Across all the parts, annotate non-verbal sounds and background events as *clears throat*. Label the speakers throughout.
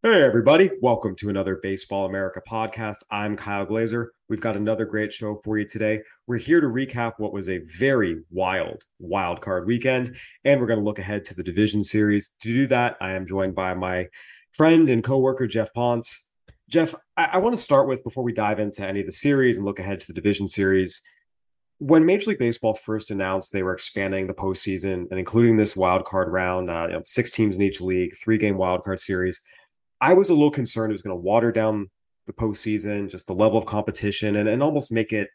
Speaker 1: Hey, everybody. Welcome to another Baseball America podcast. I'm Kyle Glaser. We've got another great show for you today. We're here to recap what was a very wild, wild card weekend, and we're going to look ahead to the division series. To do that, I am joined by my friend and coworker, Geoff Pontes. Geoff, I, I want to start with before we dive into any of the series and look ahead to the division series. When Major League Baseball first announced they were expanding the postseason and including this wild card round, uh, you know, six teams in each league, three game wild card series, I was a little concerned it was going to water down the postseason, just the level of competition, and, and almost make it,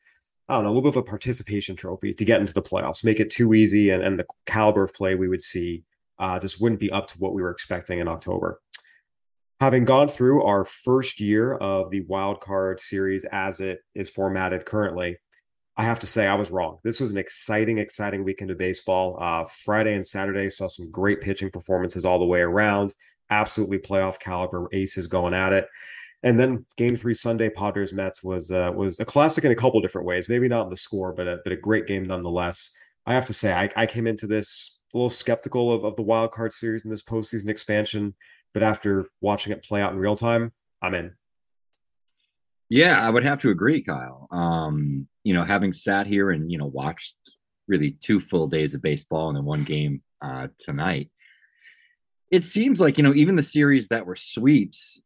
Speaker 1: I don't know, a little bit of a participation trophy to get into the playoffs, make it too easy, and, and the caliber of play we would see uh, just wouldn't be up to what we were expecting in October. Having gone through our first year of the wild card series as it is formatted currently, I have to say I was wrong. This was an exciting, exciting weekend of baseball. Uh, Friday and Saturday saw some great pitching performances all the way around absolutely playoff caliber aces going at it. And then Game Three Sunday Padres Mets was uh, was a classic in a couple different ways. Maybe not in the score, but a, but a great game nonetheless. I have to say, I, I came into this a little skeptical of, of the wild card series in this postseason expansion, but after watching it play out in real time, I'm in.
Speaker 2: Yeah, I would have to agree, Kyle. Um, you know, having sat here and you know watched really two full days of baseball and then one game uh, tonight, it seems like you know even the series that were sweeps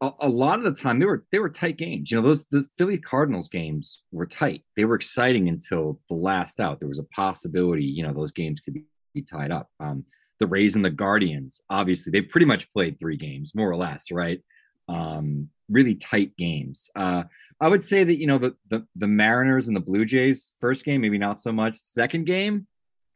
Speaker 2: a, a, lot of the time they were they were tight games. You know those the philly cardinals games were tight. They were exciting until the last out. There was a possibility you know those games could be, be tied up. Um, the rays and the guardians obviously they pretty much played three games more or less right? Um, really tight games. Uh, i would say that you know the, the the mariners and the blue jays first game maybe not so much. Second game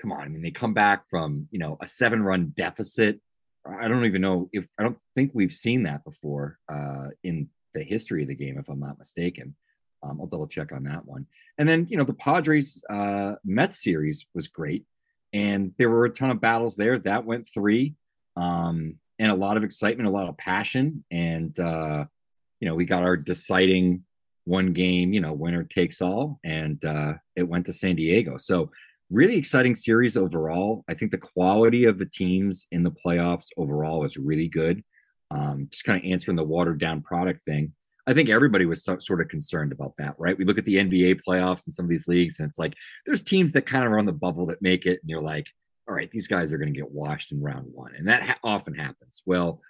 Speaker 2: come on i mean they come back from you know a seven run deficit I don't even know if I don't think we've seen that before uh, in the history of the game, if I'm not mistaken. Um, I'll double check on that one. And then, you know, the Padres uh, Mets series was great. And there were a ton of battles there. That went three. Um, and a lot of excitement, a lot of passion. And, uh, you know, we got our deciding one game, you know, winner takes all. And uh, it went to San Diego. So really exciting series overall. I think the quality of the teams in the playoffs overall was really good. Um, just kind of answering the watered down product thing. I think everybody was so, sort of concerned about that, right? We look at the NBA playoffs and some of these leagues, and it's like there's teams that kind of are on the bubble that make it, and you're like, all right, these guys are going to get washed in round one. And that ha- often happens. Well,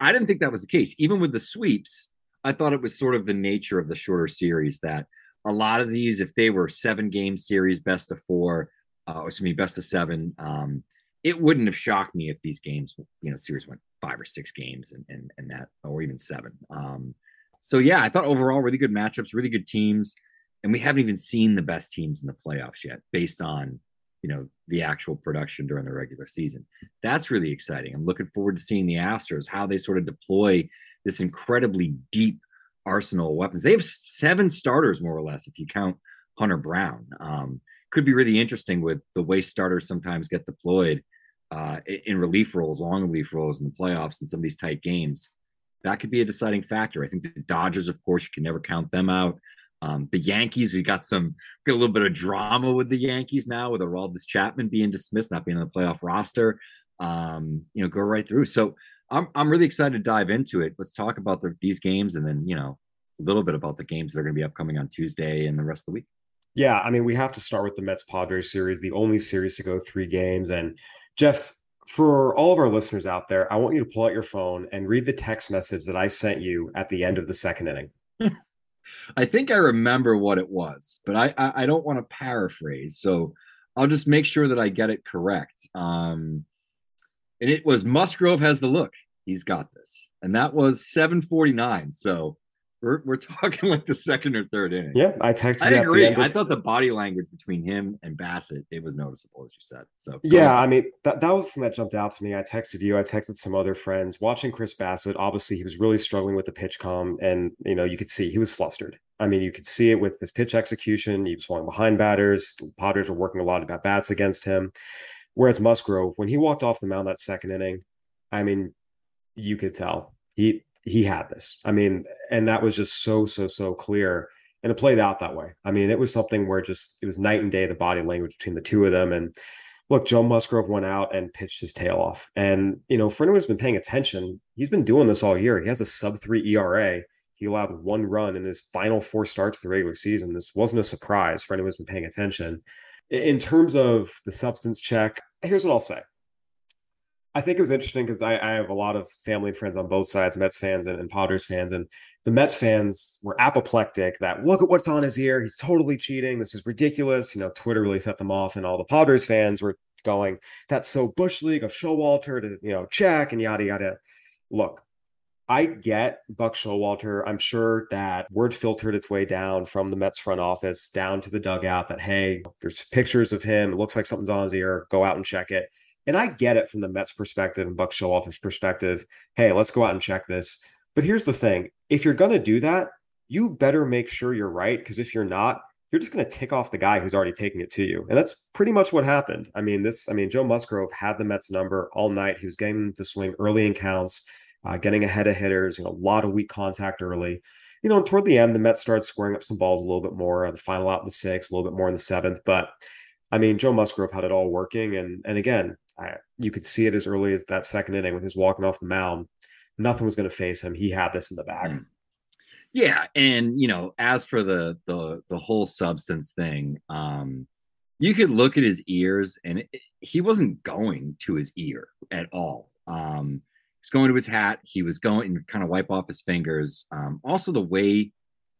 Speaker 2: I didn't think that was the case. Even with the sweeps, I thought it was sort of the nature of the shorter series that a lot of these, if they were seven game series, best of four, uh, excuse me, best of seven. Um, it wouldn't have shocked me if these games, you know, series went five or six games and and, and that, or even seven. Um, so yeah, I thought overall really good matchups, really good teams, and we haven't even seen the best teams in the playoffs yet, based on you know the actual production during the regular season. That's really exciting. I'm looking forward to seeing the Astros how they sort of deploy this incredibly deep arsenal of weapons. They have seven starters more or less if you count Hunter Brown. Um, could be really interesting with the way starters sometimes get deployed uh, in relief roles, long relief roles in the playoffs and some of these tight games. That could be a deciding factor. I think the Dodgers, of course, you can never count them out. Um, the Yankees, we got some got a little bit of drama with the Yankees now, with Aroldis Chapman being dismissed, not being on the playoff roster. Um, you know, go right through. So I'm I'm really excited to dive into it. Let's talk about the, these games, and then you know a little bit about the games that are going to be upcoming on Tuesday and the rest of the week.
Speaker 1: Yeah, I mean, we have to start with the Mets Padres series, the only series to go three games. And Geoff, for all of our listeners out there, I want you to pull out your phone and read the text message that I sent you at the end of the second inning. *laughs*
Speaker 2: I think I remember what it was, but I I, I don't want to paraphrase, so I'll just make sure that I get it correct. Um, and it was Musgrove has the look. He's got this, and that was 749. So we're, we're *laughs* talking like the second or third inning.
Speaker 1: Yeah, I texted.
Speaker 2: I agree. Of- I thought the body language between him and Bassitt it was noticeable, as you said. So
Speaker 1: yeah, I mean that that was the thing that jumped out to me. I texted you. I texted some other friends. Watching Chris Bassitt, obviously he was really struggling with the PitchCom, and you know you could see he was flustered. I mean, you could see it with his pitch execution. He was falling behind batters. The Padres were working a lot of bats against him. Whereas Musgrove, when he walked off the mound that second inning, I mean, you could tell he he had this. I mean, and that was just so so so clear, and it played out that way. I mean, it was something where just it was night and day the body language between the two of them. And look, Joe Musgrove went out and pitched his tail off, and you know, for anyone who's been paying attention, he's been doing this all year. He has a sub three ERA. He allowed one run in his final four starts of the regular season. This wasn't a surprise for anyone who's been paying attention. In terms of the substance check, here's what I'll say. I think it was interesting because I, I, have a lot of family and friends on both sides, Mets fans and, and Padres fans, and the Mets fans were apoplectic that look at what's on his ear. He's totally cheating. This is ridiculous. You know, Twitter really set them off, and all the Padres fans were going, "That's so bush league of Showalter to you know check and yada yada." Look, I get Buck Showalter. I'm sure that word filtered its way down from the Mets front office down to the dugout that hey, there's pictures of him. It looks like something's on his ear. Go out and check it. And I get it from the Mets perspective and Buck Showalter's perspective. Hey, let's go out and check this. But here's the thing if you're going to do that, you better make sure you're right. Because if you're not, you're just going to tick off the guy who's already taking it to you. And that's pretty much what happened. I mean, this, I mean, Joe Musgrove had the Mets number all night. He was getting to swing early in counts, uh, getting ahead of hitters, you know, a lot of weak contact early. You know, toward the end, the Mets started squaring up some balls a little bit more. The final out in the sixth, a little bit more in the seventh. But I mean, Joe Musgrove had it all working. And and again, I, you could see it as early as that second inning when he was walking off the mound. Nothing was going to face him. He had this in the bag. Mm.
Speaker 2: Yeah, and you know, as for the the the whole substance thing, um, you could look at his ears, and it, he wasn't going to his ear at all. Um, he's going to his hat. He was going and kind of wipe off his fingers. Um, also, the way,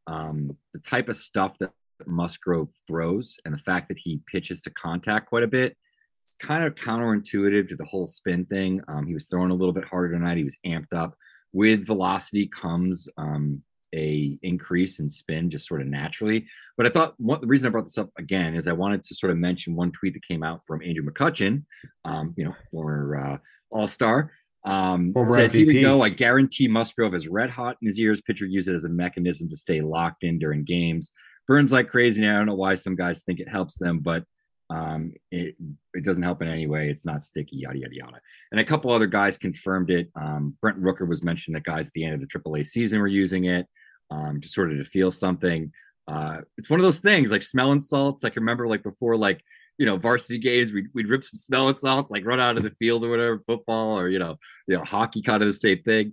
Speaker 2: um, the type of stuff that Musgrove throws, and the fact that he pitches to contact quite a bit, It's kind of counterintuitive to the whole spin thing. Um, he was throwing a little bit harder tonight. He was amped up. With velocity comes um, a increase in spin just sort of naturally. But I thought what the reason I brought this up again is I wanted to sort of mention one tweet that came out from Andrew McCutchen, um, you know, former uh, All Star. Um, said MVP. would go. I guarantee Musgrove is red hot in his ears. Pitcher use it as a mechanism to stay locked in during games. Burns like crazy. Now I don't know why some guys think it helps them, but um, it it doesn't help in any way. It's not sticky, yada yada yada. And a couple other guys confirmed it. Um, Brent Rooker was mentioned that guys at the end of the AAA season were using it, um, just sort of to feel something. Uh, it's one of those things like smelling salts. Like remember, like before, like you know, varsity games, we'd, we'd rip some smelling salts, like run out of the field or whatever, football or you know, you know, hockey, kind of the same thing.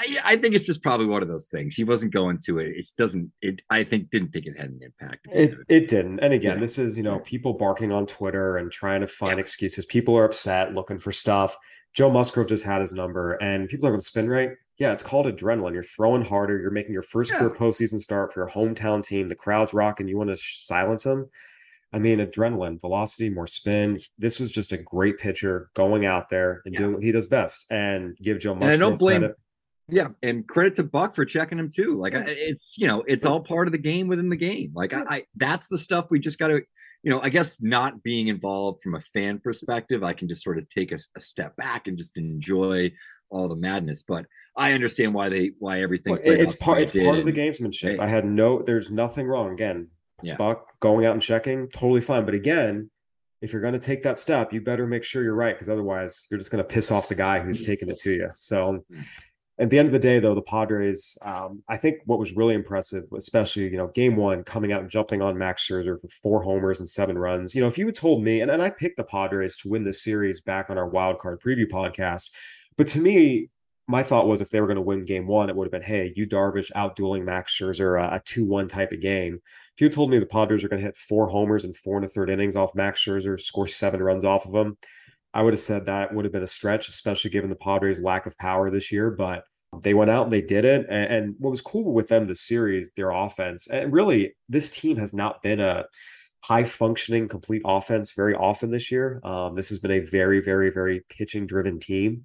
Speaker 2: I, I, think it's just probably one of those things. He wasn't going to it. It doesn't. It. I think didn't think it had an impact.
Speaker 1: It, it didn't. And again, yeah. this is you know people barking on Twitter and trying to find yeah. excuses. People are upset, looking for stuff. Joe Musgrove just had his number, and people are going to spin rate. Yeah, it's called adrenaline. You're throwing harder. You're making your first yeah. career postseason start for your hometown team. The crowd's rocking. You want to silence them. I mean, adrenaline, velocity, more spin. This was just a great pitcher going out there and yeah. doing what he does best. And give Joe Musgrove
Speaker 2: and I don't blame,
Speaker 1: credit.
Speaker 2: Yeah, and credit to Buck for checking him too. Like it's you know it's all part of the game within the game. Like I, I that's the stuff we just got to you know I guess not being involved from a fan perspective, I can just sort of take a, a step back and just enjoy all the madness. But I understand why they why everything.
Speaker 1: Well, it's part it's part of the gamesmanship. Hey. I had no there's nothing wrong. Again, yeah. Buck going out and checking totally fine. But again, if you're going to take that step, you better make sure you're right because otherwise you're just going to piss off the guy who's taking it to you. So mm at the end of the day, though, the Padres, um, I think what was really impressive, especially, you know, game one, coming out and jumping on Max Scherzer for four homers and seven runs. You know, if you had told me, and, and I picked the Padres to win this series back on our wild card preview podcast, but to me, my thought was if they were going to win game one, it would have been, hey, Yu Darvish out dueling Max Scherzer, a 2 1 type of game. If you told me the Padres are going to hit four homers and four and a third innings off Max Scherzer, score seven runs off of him, I would have said that would have been a stretch, especially given the Padres' lack of power this year. But they went out and they did it. And, and what was cool with them the series, their offense, and really, this team has not been a high functioning complete offense very often this year. Um, this has been a very, very, very pitching driven team.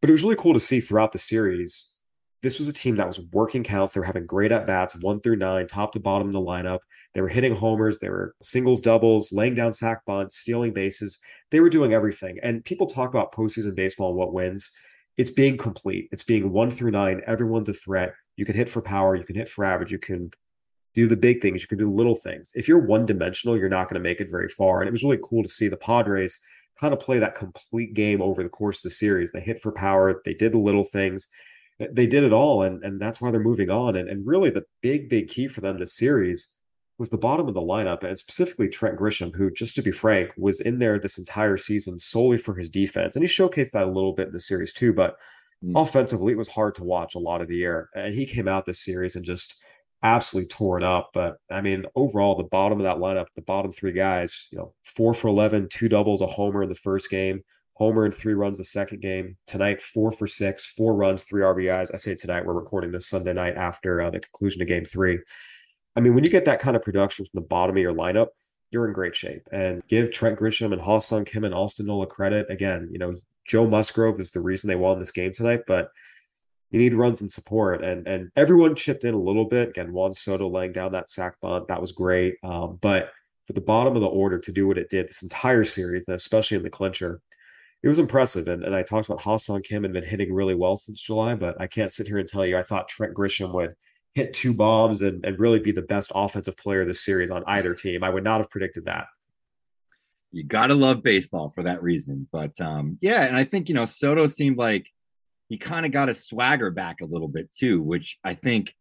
Speaker 1: But it was really cool to see throughout the series. This was a team that was working counts. They were having great at bats, one through nine, top to bottom in the lineup. They were hitting homers. They were singles, doubles, laying down sac bunts, stealing bases. They were doing everything. And people talk about postseason baseball and what wins. It's being complete. It's being one through nine. Everyone's a threat. You can hit for power. You can hit for average. You can do the big things. You can do little things. If you're one dimensional, you're not going to make it very far. And it was really cool to see the Padres kind of play that complete game over the course of the series. They hit for power. They did the little things. They did it all. And, and that's why they're moving on. And, and really the big, big key for them this series was the bottom of the lineup, and specifically Trent Grisham, who, just to be frank, was in there this entire season solely for his defense. And he showcased that a little bit in the series too. But mm. offensively, it was hard to watch a lot of the year. And he came out this series and just absolutely tore it up. But I mean, overall, the bottom of that lineup, the bottom three guys, you know, four for 11, two doubles, a homer in the first game, homer and three runs the second game. Tonight, four for six, four runs, three RBIs. I say tonight, we're recording this Sunday night after uh, the conclusion of game three. I mean, when you get that kind of production from the bottom of your lineup, you're in great shape. And give Trent Grisham and Ha-Seong Kim and Austin Nola credit. Again, you know, Joe Musgrove is the reason they won this game tonight, but you need runs and support. And and everyone chipped in a little bit. Again, Juan Soto laying down that sac bunt, that was great. Um, but for the bottom of the order to do what it did this entire series, and especially in the clincher, it was impressive. And, and I talked about Ha-Seong Kim and been hitting really well since July, but I can't sit here and tell you I thought Trent Grisham would hit two bombs and, and really be the best offensive player of this series on either team. I would not have predicted that.
Speaker 2: You got to love baseball for that reason. But um, yeah, and I think, you know, Soto seemed like he kind of got his swagger back a little bit too, which I think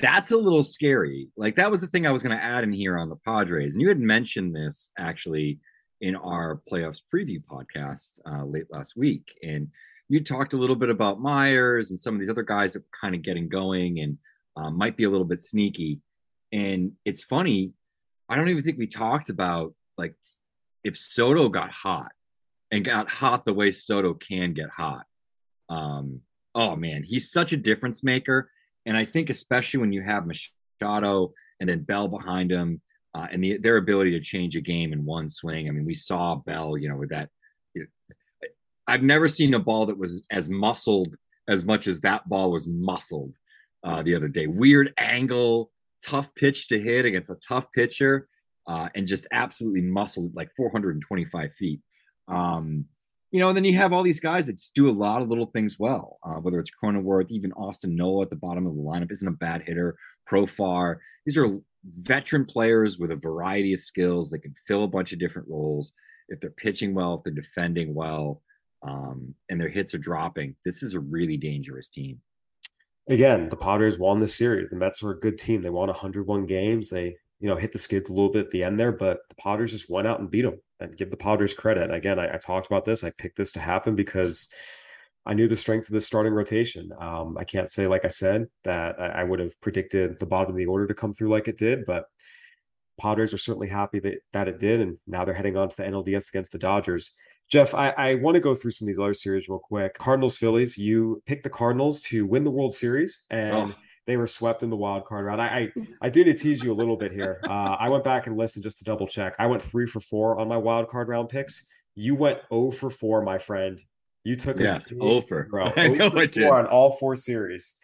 Speaker 2: that's a little scary. Like that was the thing I was going to add in here on the Padres, and you had mentioned this actually in our playoffs preview podcast uh, late last week, and you talked a little bit about Myers and some of these other guys that were kind of getting going and um, might be a little bit sneaky. And it's funny, I don't even think we talked about like if Soto got hot and got hot the way Soto can get hot um, oh man, he's such a difference maker. And I think especially when you have Machado and then Bell behind him, uh, and the, their ability to change a game in one swing. I mean, we saw Bell, you know, with that. You know, I've never seen a ball that was as muscled as much as that ball was muscled uh, the other day. Weird angle, tough pitch to hit against a tough pitcher, uh, and just absolutely muscled like 425 feet. Um, you know, and then you have all these guys that do a lot of little things well, uh, whether it's Cronenworth, even Austin Nola at the bottom of the lineup isn't a bad hitter. Profar, these are veteran players with a variety of skills. They can fill a bunch of different roles. If they're pitching well, if they're defending well, um, and their hits are dropping, this is a really dangerous team.
Speaker 1: Again, the Padres won the series. The Mets were a good team. They won 101 games. They, you know, hit the skids a little bit at the end there, but the Padres just went out and beat them and give the Padres credit. And again, I, I, talked about this. I picked this to happen because I knew the strength of the starting rotation. Um, I can't say, like I said, that I, I, would have predicted the bottom of the order to come through like it did, but Padres are certainly happy that, that it did. And now they're heading on to the NLDS against the Dodgers. Geoff, I, I want to go through some of these other series real quick. Cardinals, Phillies, you picked the Cardinals to win the World Series. And oh they were swept in the wild card round. I I, I did tease you a little bit here. *laughs* Uh, I went back and listened just to double check. I went three for four on my wild card round picks. You went 0 for four, my friend. You took
Speaker 2: yes, over.
Speaker 1: Bro, *laughs* I know I did. on all four series.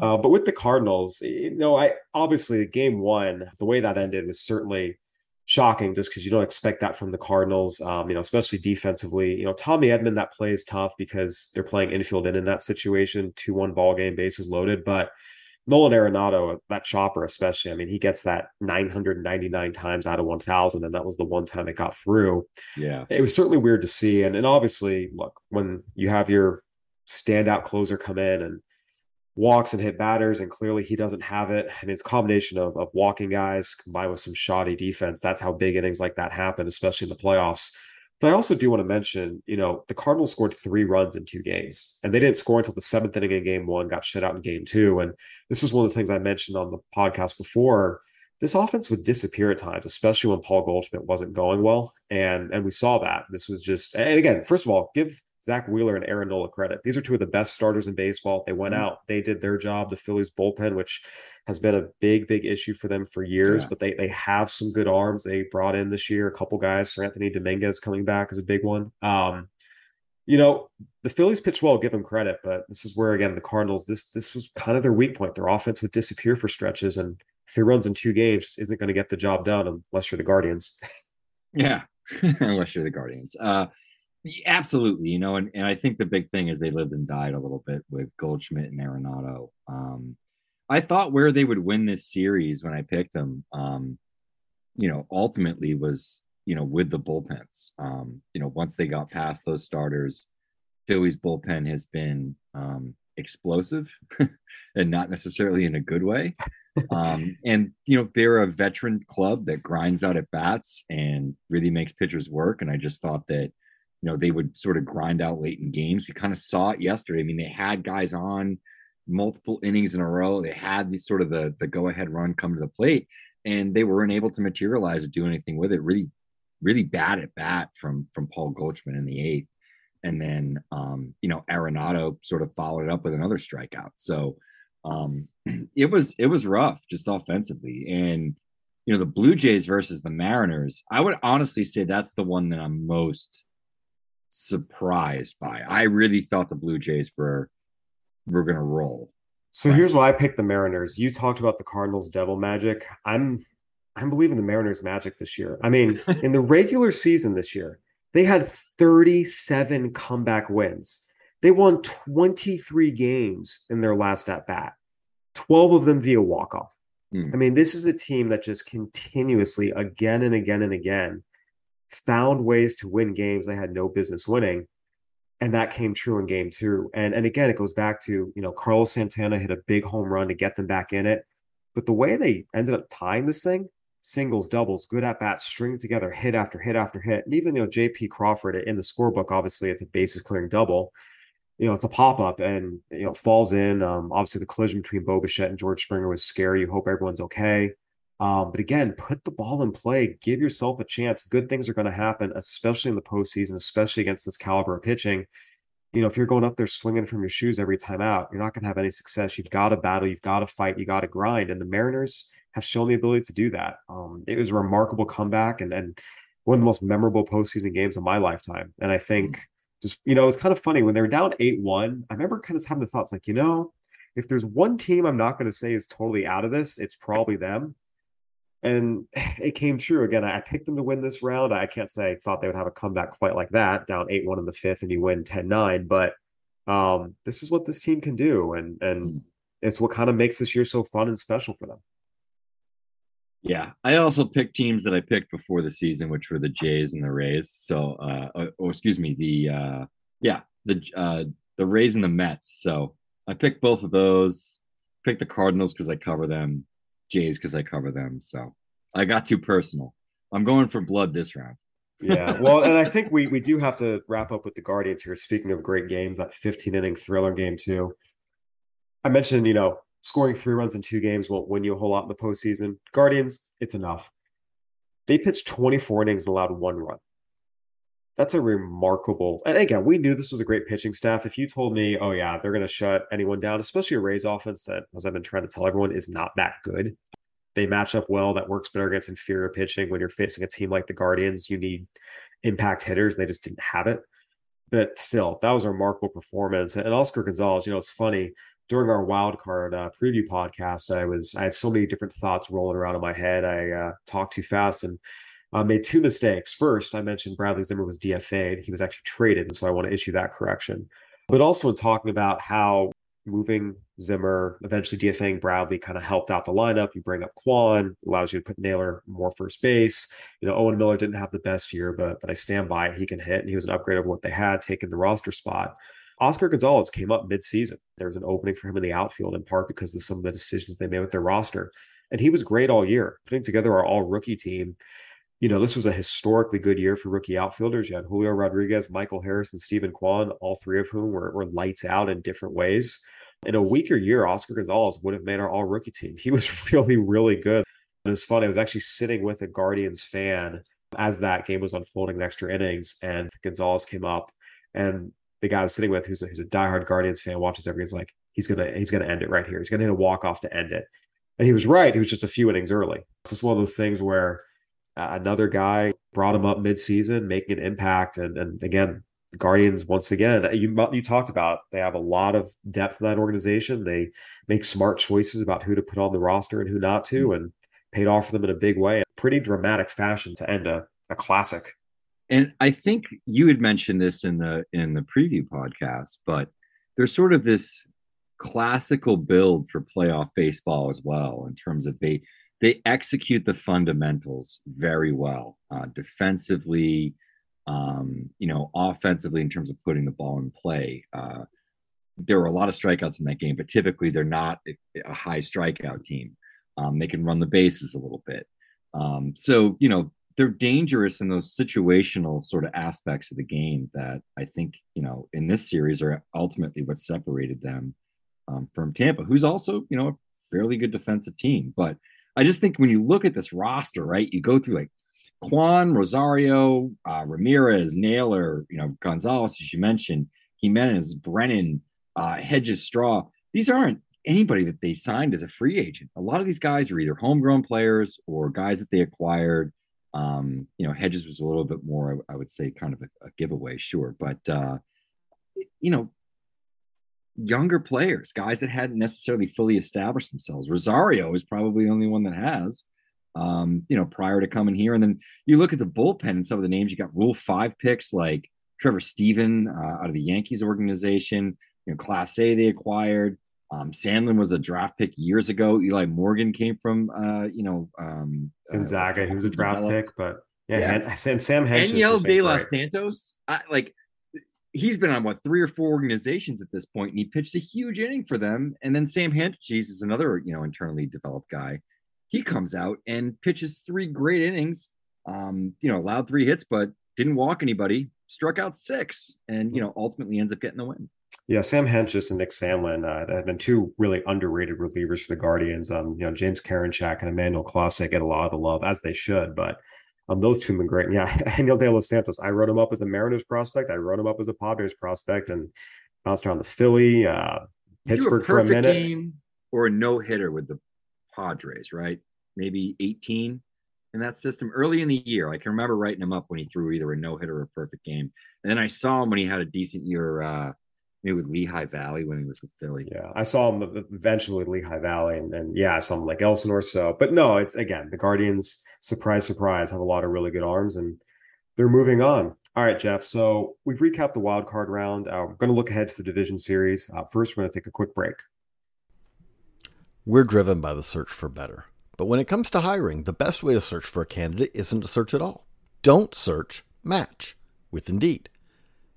Speaker 1: Uh, but with the Cardinals, you know, I obviously game one, the way that ended was certainly shocking just because you don't expect that from the Cardinals, um, you know, especially defensively. You know, Tommy Edman, that play is tough because they're playing infield and in that situation, 2 1 ball game, bases loaded. But Nolan Arenado, that chopper especially, I mean, he gets that 999 times out of 1,000, and that was the one time it got through.
Speaker 2: Yeah,
Speaker 1: it was certainly weird to see, and and obviously, look when you have your standout closer come in and walks and hit batters, and clearly he doesn't have it. Mean, it's a combination of of walking guys combined with some shoddy defense. That's how big innings like that happen, especially in the playoffs. But I also do want to mention, you know, the Cardinals scored three runs in two games, and they didn't score until the seventh inning in game one, got shut out in game two. And this was one of the things I mentioned on the podcast before. This offense would disappear at times, especially when Paul Goldschmidt wasn't going well. And and we saw that. This was just and again, first of all, give Zack Wheeler and Aaron Nola credit. These are two of the best starters in baseball. They went mm-hmm. out, they did their job. The Phillies bullpen, which has been a big, big issue for them for years, yeah. but they they have some good arms. They brought in this year a couple guys. Seranthony Dominguez coming back is a big one. Um, you know, the Phillies pitch well, give them credit, but this is where again the Cardinals, this this was kind of their weak point. Their offense would disappear for stretches, and three runs in two games just isn't going to get the job done unless you're the Guardians.
Speaker 2: yeah, *laughs* unless you're the Guardians. Uh, absolutely, you know, and, and I think the big thing is they lived and died a little bit with Goldschmidt and Arenado. Um, I thought where they would win this series when I picked them, um, you know, ultimately was, you know, with the bullpens. Um, you know, once they got past those starters, Philly's bullpen has been um, explosive *laughs* and not necessarily in a good way. um, and you know, they're a veteran club that grinds out at bats and really makes pitchers work. And I just thought that, you know, they would sort of grind out late in games. We kind of saw it yesterday. I mean, they had guys on multiple innings in a row. They had the sort of the the go ahead run come to the plate, and they were unable to materialize or do anything with it. Really, really bad at bat from from Paul Goldschmidt in the eighth, and then um, you know Arenado sort of followed it up with another strikeout. So um, *clears throat* it was it was rough just offensively, and you know the Blue Jays versus the Mariners. I would honestly say that's the one that I'm most surprised by. I really thought the Blue Jays were we're gonna roll.
Speaker 1: So here's why I picked the Mariners. You talked about the Cardinals devil magic. I'm I'm believing the Mariners magic this year. I mean, *laughs* in the regular season this year, they had 37 comeback wins. They won 23 games in their last at bat, 12 of them via walk off. Hmm. I mean, this is a team that just continuously, again and again and again, found ways to win games they had no business winning and that came true in game two. And and again, it goes back to you know Carlos Santana hit a big home run to get them back in it, but the way they ended up tying this thing, singles, doubles, good at bats, string together, hit after hit after hit, and even you know J.P. Crawford in the scorebook, obviously it's a bases clearing double. You know, it's a pop up and you know falls in. Um, obviously, the collision between Bo Bichette and George Springer was scary. You hope everyone's okay. Um, but again, put the ball in play, give yourself a chance. Good things are going to happen, especially in the postseason, especially against this caliber of pitching. You know, if you're going up there swinging from your shoes every time out, you're not going to have any success. You've got to battle, you've got to fight, you got to grind. And the Mariners have shown the ability to do that. Um, it was a remarkable comeback and, and one of the most memorable postseason games of my lifetime. And I think just, you know, it was kind of funny when they were down 8 1. I remember kind of having the thoughts like, you know, if there's one team I'm not going to say is totally out of this, it's probably them and *sighs* it came true again. I picked them to win this round. I can't say I thought they would have a comeback quite like that, down eight one in the fifth, and you win 10-9. But um, this is what this team can do, and and hmm. it's what kind of makes this year so fun and special for them.
Speaker 2: Yeah, I also picked teams that I picked before the season, which were the Jays and the Rays. So, uh, or, uh, excuse me, the uh, yeah, the uh, the Rays and the Mets. So I picked both of those. Picked the Cardinals because I cover them. Jays because I cover them. So I got too personal. I'm going for blood this round.
Speaker 1: yeah, well, and I think we we do have to wrap up with the Guardians here. Speaking of great games, that 15 inning thriller game too. I mentioned, you know, scoring three runs in two games won't win you a whole lot in the postseason. Guardians, it's enough. They pitched 24 innings and allowed one run. That's a remarkable. And again, we knew this was a great pitching staff. If you told me, oh yeah, they're going to shut anyone down, especially a Rays offense that, as I've been trying to tell everyone, is not that good they match up well. That works better against inferior pitching. When you're facing a team like the Guardians, you need impact hitters. and They just didn't have it. But still, that was a remarkable performance. And Oscar Gonzalez, you know, it's funny. During our wild card uh, preview podcast, I was I had so many different thoughts rolling around in my head. I uh, talked too fast and uh, made two mistakes. First, I mentioned Bradley Zimmer was DFA'd. He was actually traded, and so I want to issue that correction. But also in talking about how moving Zimmer, eventually DFAing Bradley kind of helped out the lineup. You bring up Kwan, allows you to put Naylor more first base. You know, Owen Miller didn't have the best year, but but I stand by it. He can hit, and he was an upgrade over what they had, taking the roster spot. Oscar Gonzalez came up midseason. There was an opening for him in the outfield, in part because of some of the decisions they made with their roster. And he was great all year, putting together our all rookie team. You know, this was a historically good year for rookie outfielders. You had Julio Rodriguez, Michael Harris, and Steven Kwan, all three of whom were, were lights out in different ways. In a weaker year, Oscar Gonzalez would have made our all rookie team. He *laughs* was really, really good. And it was funny. I was actually sitting with a Guardians fan as that game was unfolding in extra innings, and Gonzalez came up, and the guy I was sitting with, who's a, who's a diehard Guardians fan, watches every. He's like, he's gonna he's gonna end it right here. He's gonna hit a walk off to end it, and he was right. He was just a few innings early. It's just one of those things where another guy brought him up midseason, making an impact. And, and again, Guardians once again, uh, you you talked about they have a lot of depth in that organization. They make smart choices about who to put on the roster and who not to, mm-hmm. and paid off for them in a big way. Pretty dramatic fashion to end a, a classic.
Speaker 2: And I think you had mentioned this in the in the preview podcast, but there's sort of this classical build for playoff baseball as well in terms of they they execute the fundamentals very well uh, defensively um, you know offensively in terms of putting the ball in play. Uh, there were a lot of strikeouts in that game but typically they're not a high strikeout team. Um, they can run the bases a little bit. Um, so you know they're dangerous in those situational sort of aspects of the game that i think you know in this series are ultimately what separated them um, from tampa who's also you know a fairly good defensive team. But I just think when you look at this roster, right, you go through like Kwan, Rosario, uh, Ramirez, Naylor, you know, Gonzalez, as you mentioned, Giménez, Brennan, uh, Hedges, Straw. These aren't anybody that they signed as a free agent. A lot of these guys are either homegrown players or guys that they acquired. Um, you know, Hedges was a little bit more, I would say, kind of a, a giveaway, sure, but uh, you know, younger players, guys that hadn't necessarily fully established themselves. Rosario is probably the only one that has, um, you know, prior to coming here. And then you look at the bullpen and some of the names you got Rule Five picks like Trevor Stephan uh, out of the Yankees organization, you know, Class A they acquired. Um, Sandlin was a draft pick years ago. Eli Morgan came from, uh, you know, um,
Speaker 1: Gonzaga. Uh, he was a draft pick, but yeah, yeah. And, and Sam Hentges.
Speaker 2: Enyel De Los Santos. I, like he's been on what three or four organizations at this point, and he pitched a huge inning for them. And then Sam Hentges is another, you know, internally developed guy. He comes out and pitches three great innings. Um, you know, allowed three hits, but didn't walk anybody. Struck out six, and you know, ultimately ends up getting the win.
Speaker 1: Yeah, Sam Hentges and Nick Sandlin uh, have been two really underrated relievers for the Guardians. Um, you know, James Karinchak and Emmanuel Clase get a lot of the love as they should, but um, those two have been great. And yeah, *laughs* Enyel De Los Santos. I wrote him up as a Mariners prospect. I wrote him up as a Padres prospect, and bounced around the Philly, uh, Pittsburgh a for a minute. Game
Speaker 2: or a no hitter with the Padres, right? Maybe 18 in that system early in the year. I can remember writing him up when he threw either a no hitter or a perfect game. And then I saw him when he had a decent year, uh, maybe with Lehigh Valley when he was with Philly.
Speaker 1: Yeah, I saw him eventually with Lehigh Valley, and, and yeah, I saw him like Elsinore. So, but no, it's again the Guardians surprise, surprise, have a lot of really good arms and they're moving on. All right, Geoff. So we've recapped the wild card round. Uh, we're going to look ahead to the division series. Uh, first, we're going to take a quick break.
Speaker 3: We're driven by the search for better. But when it comes to hiring, the best way to search for a candidate isn't to search at all. Don't search, match with Indeed.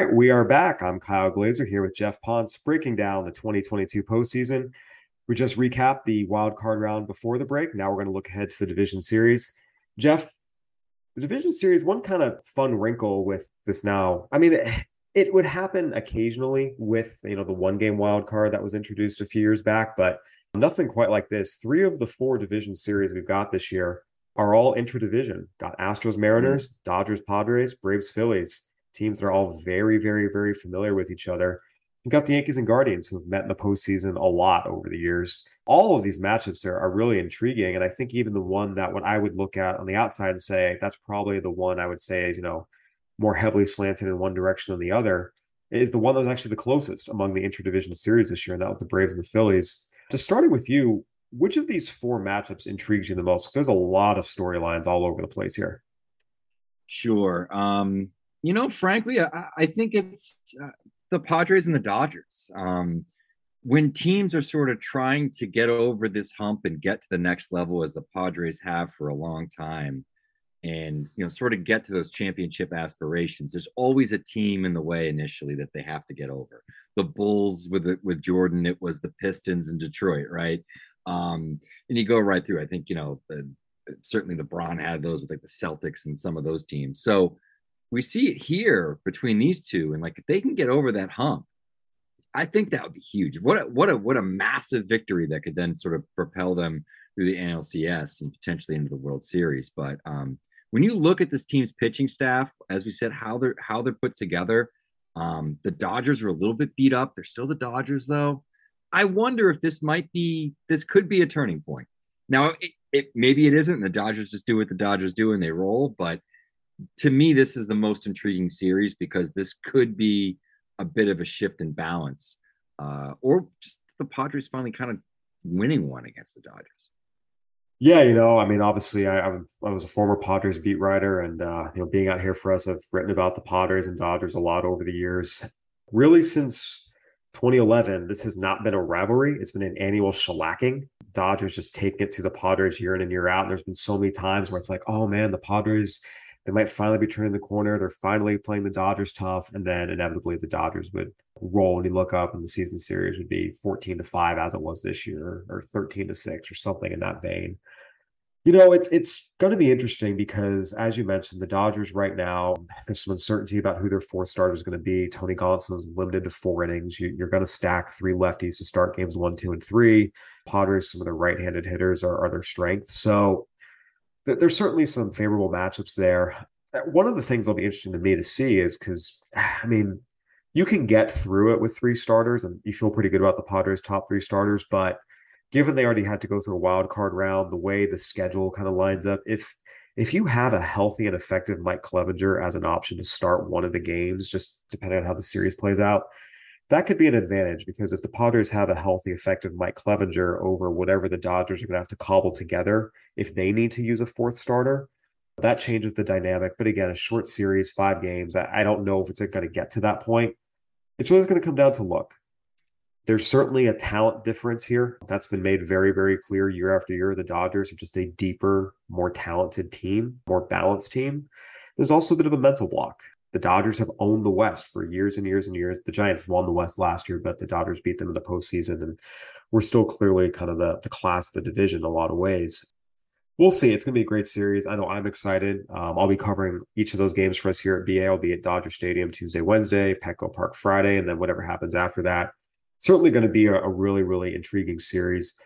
Speaker 1: Right, we are back. I'm Kyle Glaser here with Geoff Pontes, breaking down the 2022 postseason. We just recapped the wild card round before the break. Now we're going to look ahead to the division series. Geoff, the division series, one kind of fun wrinkle with this now. I mean, it, it would happen occasionally with you know the one game wild card that was introduced a few years back, but nothing quite like this. Three of the four division series we've got this year are all intra-division. Got Astros, Mariners, mm. Dodgers, Padres, Braves, Phillies teams that are all very, very, very familiar with each other. You've got the Yankees and Guardians who've met in the postseason a lot over the years. All of these matchups are, are really intriguing. And I think even the one that what I would look at on the outside and say that's probably the one I would say, you know, more heavily slanted in one direction than the other is the one that was actually the closest among the interdivision series this year, and that was the Braves and the Phillies. Just starting with you, which of these four matchups intrigues you the most? Because there's a lot of storylines all over the place here.
Speaker 2: Sure. Um, you know, frankly, I, I think it's uh, the Padres and the Dodgers. Um, when teams are sort of trying to get over this hump and get to the next level, as the Padres have for a long time, and you know, sort of get to those championship aspirations, there's always a team in the way initially that they have to get over. The Bulls with the, with Jordan, it was the Pistons in Detroit, right? Um, and you go right through. I think you know, the, certainly LeBron had those with like the Celtics and some of those teams. So we see it here between these two, and like if they can get over that hump, I think that would be huge. What a, what a what a massive victory that could then sort of propel them through the NLCS and potentially into the World Series. But um, when you look at this team's pitching staff, as we said, how they're how they're put together, um, the Dodgers are a little bit beat up. They're still the Dodgers, though. I wonder if this might be this could be a turning point. Now, it, it maybe it isn't. The Dodgers just do what the Dodgers do and they roll, but to me, this is the most intriguing series because this could be a bit of a shift in balance, uh, or just the Padres finally kind of winning one against the Dodgers.
Speaker 1: Yeah, you know, I mean, obviously, I, I was a former Padres beat writer, and uh, you know, being out here for us, I've written about the Padres and Dodgers a lot over the years. Really, since 2011, this has not been a rivalry; it's been an annual shellacking. Dodgers just taking it to the Padres year in and year out. And there's been so many times where it's like, oh man, the Padres they might finally be turning the corner. They're finally playing the Dodgers tough, and then inevitably the Dodgers would roll. And you look up, and the season series would be 14 to five, as it was this year, or 13 to six, or something in that vein. You know, it's it's going to be interesting because, as you mentioned, the Dodgers right now there's some uncertainty about who their fourth starter is going to be. Tony Gonsolin is limited to four innings. You, are going to stack three lefties to start games one, two, and three. Padres, some of their right-handed hitters are, are their strength. So there's certainly some favorable matchups there. Uh, one of the things that'll be interesting to me to see is because, *sighs* I mean, you can get through it with three starters and you feel pretty good about the Padres' top three starters. But given they already had to go through a wild card round, the way the schedule kind of lines up, if if you have a healthy and effective Mike Clevinger as an option to start one of the games, just depending on how the series plays out, that could be an advantage because if the Padres have a healthy, effective Mike Clevinger over whatever the Dodgers are going to have to cobble together, if they need to use a fourth starter, that changes the dynamic. But again, a short series, five games, I don't know if it's going to get to that point. It's really going to come down to look. There's certainly a talent difference here. That's been made very, very clear year after year. The Dodgers are just a deeper, more talented team, more balanced team. There's also a bit of a mental block the Dodgers have owned the West for years and years and years. The Giants won the West last year, but the Dodgers beat them in the postseason, and we're still clearly kind of the, the class of the division in a lot of ways. We'll see. It's going to be a great series. I know I'm excited. Um, I'll be covering each of those games for us here at BA. I'll be at Dodger Stadium Tuesday, Wednesday, Petco Park Friday, and then whatever happens after that. Certainly going to be a, a really, really intriguing series.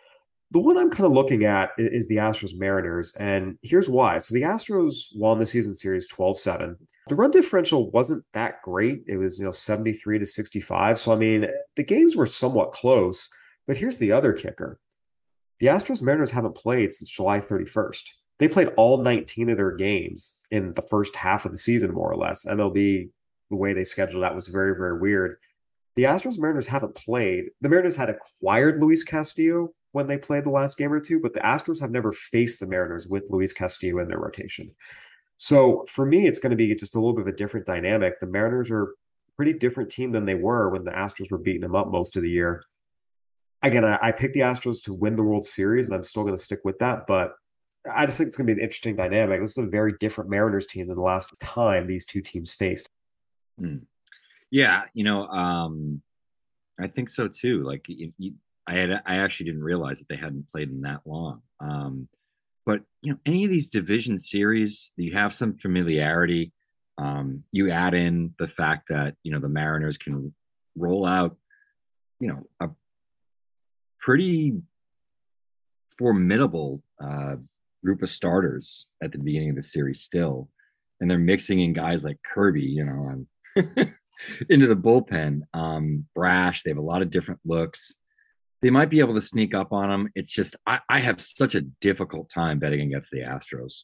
Speaker 1: The one I'm kind of looking at is the Astros Mariners, and here's why. So the Astros won the season series 12 7. The run differential wasn't that great. It was, you know, 73 to 65. So, I mean, the games were somewhat close. But here's the other kicker the Astros Mariners haven't played since July 31st. They played all 19 of their games in the first half of the season, more or less. MLB, the way they scheduled that was very, very weird. the Astros Mariners haven't played. The Mariners had acquired Luis Castillo when they played the last game or two, but the Astros have never faced the Mariners with Luis Castillo in their rotation. So for me, it's going to be just a little bit of a different dynamic. The Mariners are a pretty different team than they were when the Astros were beating them up most of the year. Again, I, I picked the Astros to win the World Series, and I'm still going to stick with that. But I just think it's going to be an interesting dynamic. This is a very different Mariners team than the last time these two teams faced.
Speaker 2: Hmm. Yeah, you know, um, I think so too. Like, you, you, I had, I actually didn't realize that they hadn't played in that long. Um, but you know, any of these division series, you have some familiarity. Um, you add in the fact that you know the Mariners can roll out, you know, a pretty formidable uh, group of starters at the beginning of the series still, and they're mixing in guys like Kirby, you know, *laughs* into the bullpen. Um, Brash, they have a lot of different looks. They might be able to sneak up on them. It's just I, I have such a difficult time betting against the Astros,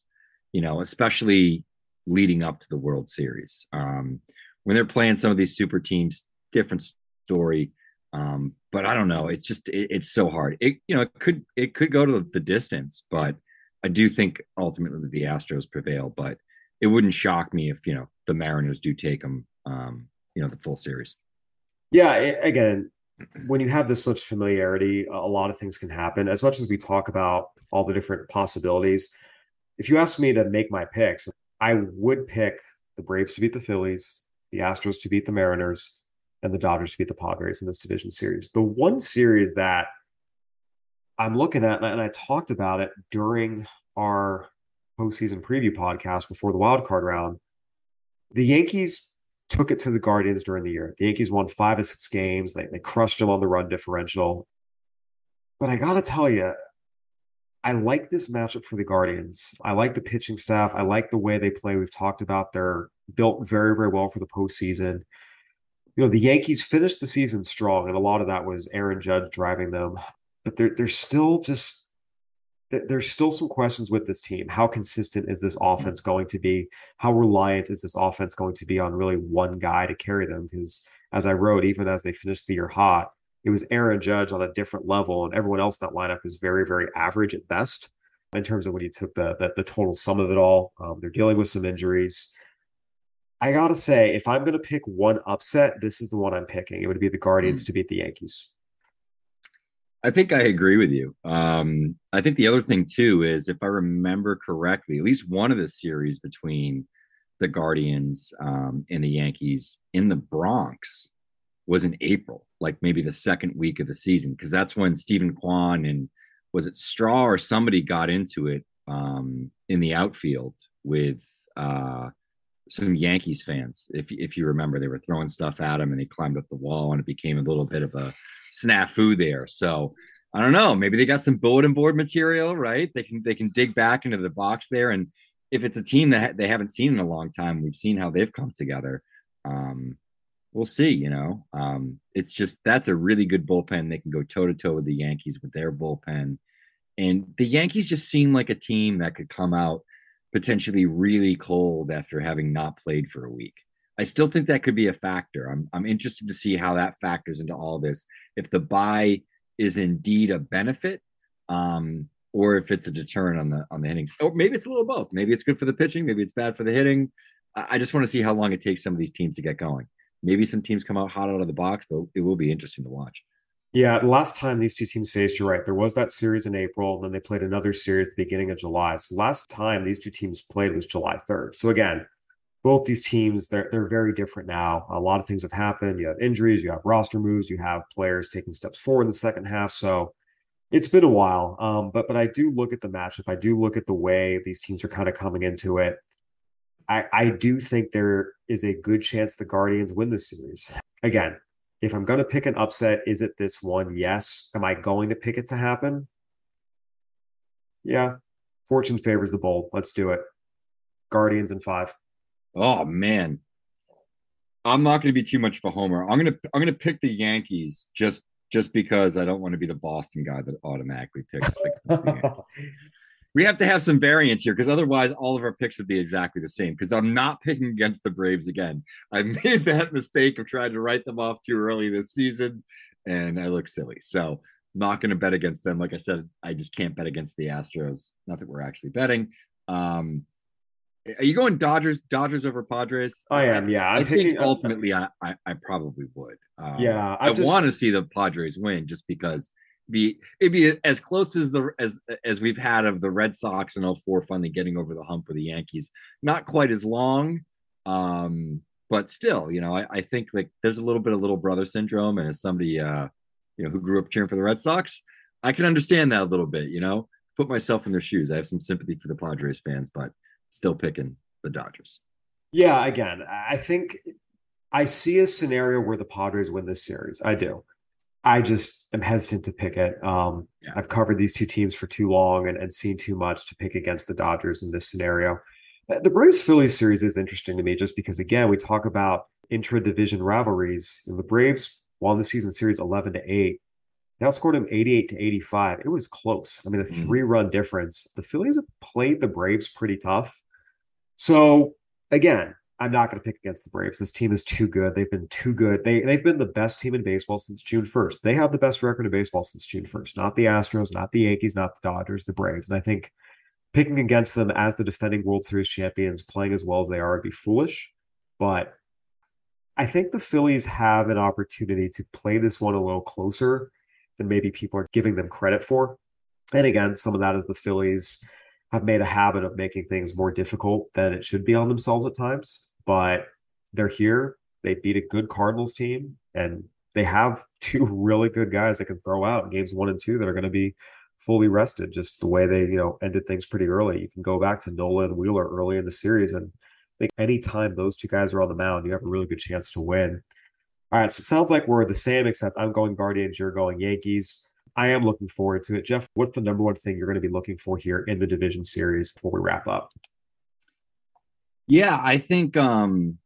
Speaker 2: you know, especially leading up to the World Series. Um, when they're playing some of these super teams, different story. Um, but I don't know. It's just it, it's so hard. It you know it could it could go to the distance, but I do think ultimately the Astros prevail. But it wouldn't shock me if you know the Mariners do take them. Um, you know the full series.
Speaker 1: Yeah, again, when you have this much familiarity, a lot of things can happen. As much as we talk about all the different possibilities, if you ask me to make my picks, I would pick the Braves to beat the Phillies, the Astros to beat the Mariners, and the Dodgers to beat the Padres in this division series. The one series that I'm looking at, and I talked about it during our postseason preview podcast before the wild card round, the Yankees took it to the Guardians during the year. The Yankees won five of six games. They, they crushed them on the run differential. But I got to tell you, I like this matchup for the Guardians. I like the pitching staff. I like the way they play. We've talked about they're built very, very well for the postseason you know, the Yankees finished the season strong, and a lot of that was Aaron Judge driving them. But they're, they're still just there's still some questions with this team. How consistent is this offense going to be? How reliant is this offense going to be on really one guy to carry them? Because as I wrote, even as they finished the year hot, it was Aaron Judge on a different level, and everyone else in that lineup is very, very average at best in terms of when you took the the, the total sum of it all. Um, they're dealing with some injuries. I gotta say, if I'm gonna pick one upset, this is the one I'm picking. It would be the Guardians mm. to beat the Yankees.
Speaker 2: I think I agree with you. Um, I think the other thing too is, if I remember correctly, at least one of the series between the Guardians um, and the Yankees in the Bronx was in April, like maybe the second week of the season, because that's when Steven Kwan and was it Straw or somebody got into it um, in the outfield with uh, some Yankees fans. If if you remember, they were throwing stuff at him, and he climbed up the wall, and it became a little bit of a snafu there. So I don't know. Maybe they got some bulletin board material, right? They can they can dig back into the box there, and if it's a team that they haven't seen in a long time, we've seen how they've come together. Um, we'll see. You know, um, it's just that's a really good bullpen. They can go toe to toe with the Yankees with their bullpen, and the Yankees just seem like a team that could come out potentially really cold after having not played for a week. I still think that could be a factor. I'm I'm interested to see how that factors into all this. If the bye is indeed a benefit, um, or if it's a deterrent on the on the hitting, or maybe it's a little both. Maybe it's good for the pitching, maybe it's bad for the hitting. I just want to see how long it takes some of these teams to get going. Maybe some teams come out hot out of the box, but it will be interesting to watch.
Speaker 1: Yeah, last time these two teams faced, you're right. There was that series in April, and then they played another series at the beginning of July. So last time these two teams played was July 3rd. So again, both these teams they're they're very different now. A lot of things have happened. You have injuries, you have roster moves, you have players taking steps forward in the second half. So it's been a while. Um, but but I do look at the matchup. I do look at the way these teams are kind of coming into it. I, I do think there is a good chance the Guardians win this series. Again, if I'm going to pick an upset, is it this one? Yes. Am I going to pick it to happen? Yeah. Fortune favors the bold. Let's do it. Guardians in five.
Speaker 2: Oh man. I'm not going to be too much of a homer. I'm going to I'm going to pick the Yankees just just because I don't want to be the Boston guy that automatically picks. *laughs* we have to have some variance here because otherwise all of our picks would be exactly the same. Because I'm not picking against the Braves again. I *laughs* made that mistake of trying to write them off too early this season, and I look silly. So not going to bet against them. Like I said, I just can't bet against the Astros. Not that we're actually betting. Um, are you going Dodgers? Dodgers over Padres?
Speaker 1: I am. Yeah, I'm
Speaker 2: I
Speaker 1: picking.
Speaker 2: think ultimately, I, I I probably would. Um,
Speaker 1: Yeah, I
Speaker 2: I,
Speaker 1: just-
Speaker 2: want to see the Padres win just because be it'd be as close as the as as we've had of the Red Sox in 04 finally getting over the hump with the Yankees. Not quite as long, um, but still, you know, I, I think like there's a little bit of little brother syndrome, and as somebody uh, you know who grew up cheering for the Red Sox, I can understand that a little bit. You know, put myself in their shoes. I have some sympathy for the Padres fans, but still picking the Dodgers.
Speaker 1: Yeah, again, I think I see a scenario where the Padres win this series. I do. I just am hesitant to pick it. Um,
Speaker 2: Yeah.
Speaker 1: I've covered these two teams for too long and, and seen too much to pick against the Dodgers in this scenario. Uh, The Braves Phillies series is interesting to me just because, again, we talk about intra division rivalries. And the Braves won the season series 11 to 8. They outscored him 88 to 85. It was close. I mean, a
Speaker 2: Mm.
Speaker 1: three run difference. The Phillies have played the Braves pretty tough. So again, I'm not going to pick against the Braves. This team is too good. They've been too good. They they've been the best team in baseball since June 1st. They have the best record in baseball since June 1st. Not the Astros, not the Yankees, not the Dodgers, the Braves. And I think picking against them as the defending World Series champions, playing as well as they are, would be foolish. But I think the Phillies have an opportunity to play this one a little closer than maybe people are giving them credit for. And again, some of that is the Phillies have made a habit of making things more difficult than it should be on themselves at times. But they're here. They beat a good Cardinals team, and they have *laughs* two really good guys that can throw out games one and two that are going to be fully rested. Just the way they, you know, ended things pretty early. You can go back to Nola and Wheeler early in the series, and I think anytime those two guys are on the mound, you have a really good chance to win. All right, so sounds like we're the same, except I'm going Guardians, you're going Yankees. I am looking forward to it. Geoff, what's the number one thing you're going to be looking for here in the division series before we wrap up?
Speaker 2: Yeah, I think um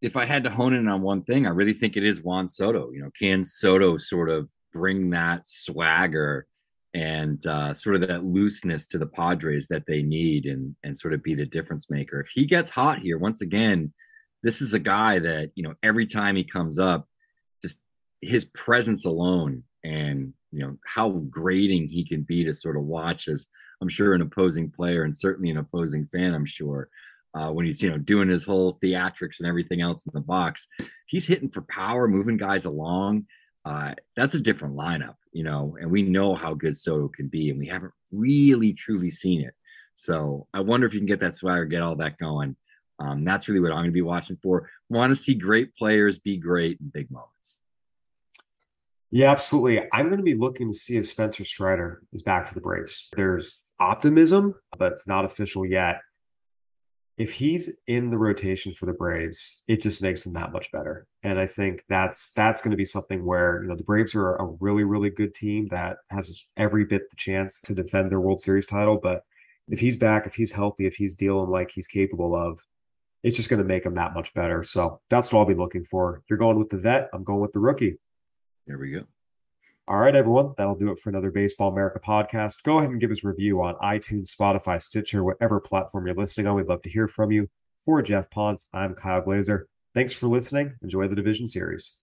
Speaker 2: if I had to hone in on one thing, I really think it is Juan Soto. You know, can Soto sort of bring that swagger and uh, sort of that looseness to the Padres that they need and and sort of be the difference maker. If he gets hot here, once again, this is a guy that, you know, every time he comes up, just his presence alone and you know how grating he can be to sort of watch as I'm sure an opposing player and certainly an opposing fan, I'm sure uh, when he's you know doing his whole theatrics and everything else in the box. He's hitting for power, moving guys along. Uh, that's a different lineup, you know, and we know how good Soto can be, and we haven't really truly seen it. So I wonder if you can get that swagger, get all that going. Um, that's really what I'm going to be watching for. Want to see great players be great in big moments.
Speaker 1: Yeah, absolutely. I'm going to be looking to see if Spencer Strider is back for the Braves. There's optimism, but it's not official yet. If he's in the rotation for the Braves, it just makes them that much better. And I think that's that's going to be something where, you know, the Braves are a really, really good team that has every bit the chance to defend their World Series title. But if he's back, if he's healthy, if he's dealing like he's capable of, it's just going to make them that much better. So that's what I'll be looking for. You're going with the vet. I'm going with the rookie.
Speaker 2: There we go.
Speaker 1: All right, everyone. That'll do it for another Baseball America podcast. Go ahead and give us a review on iTunes, Spotify, Stitcher, whatever platform you're listening on. We'd love to hear from you. For Geoff Pontes, I'm Kyle Glaser. Thanks for listening. Enjoy the division series.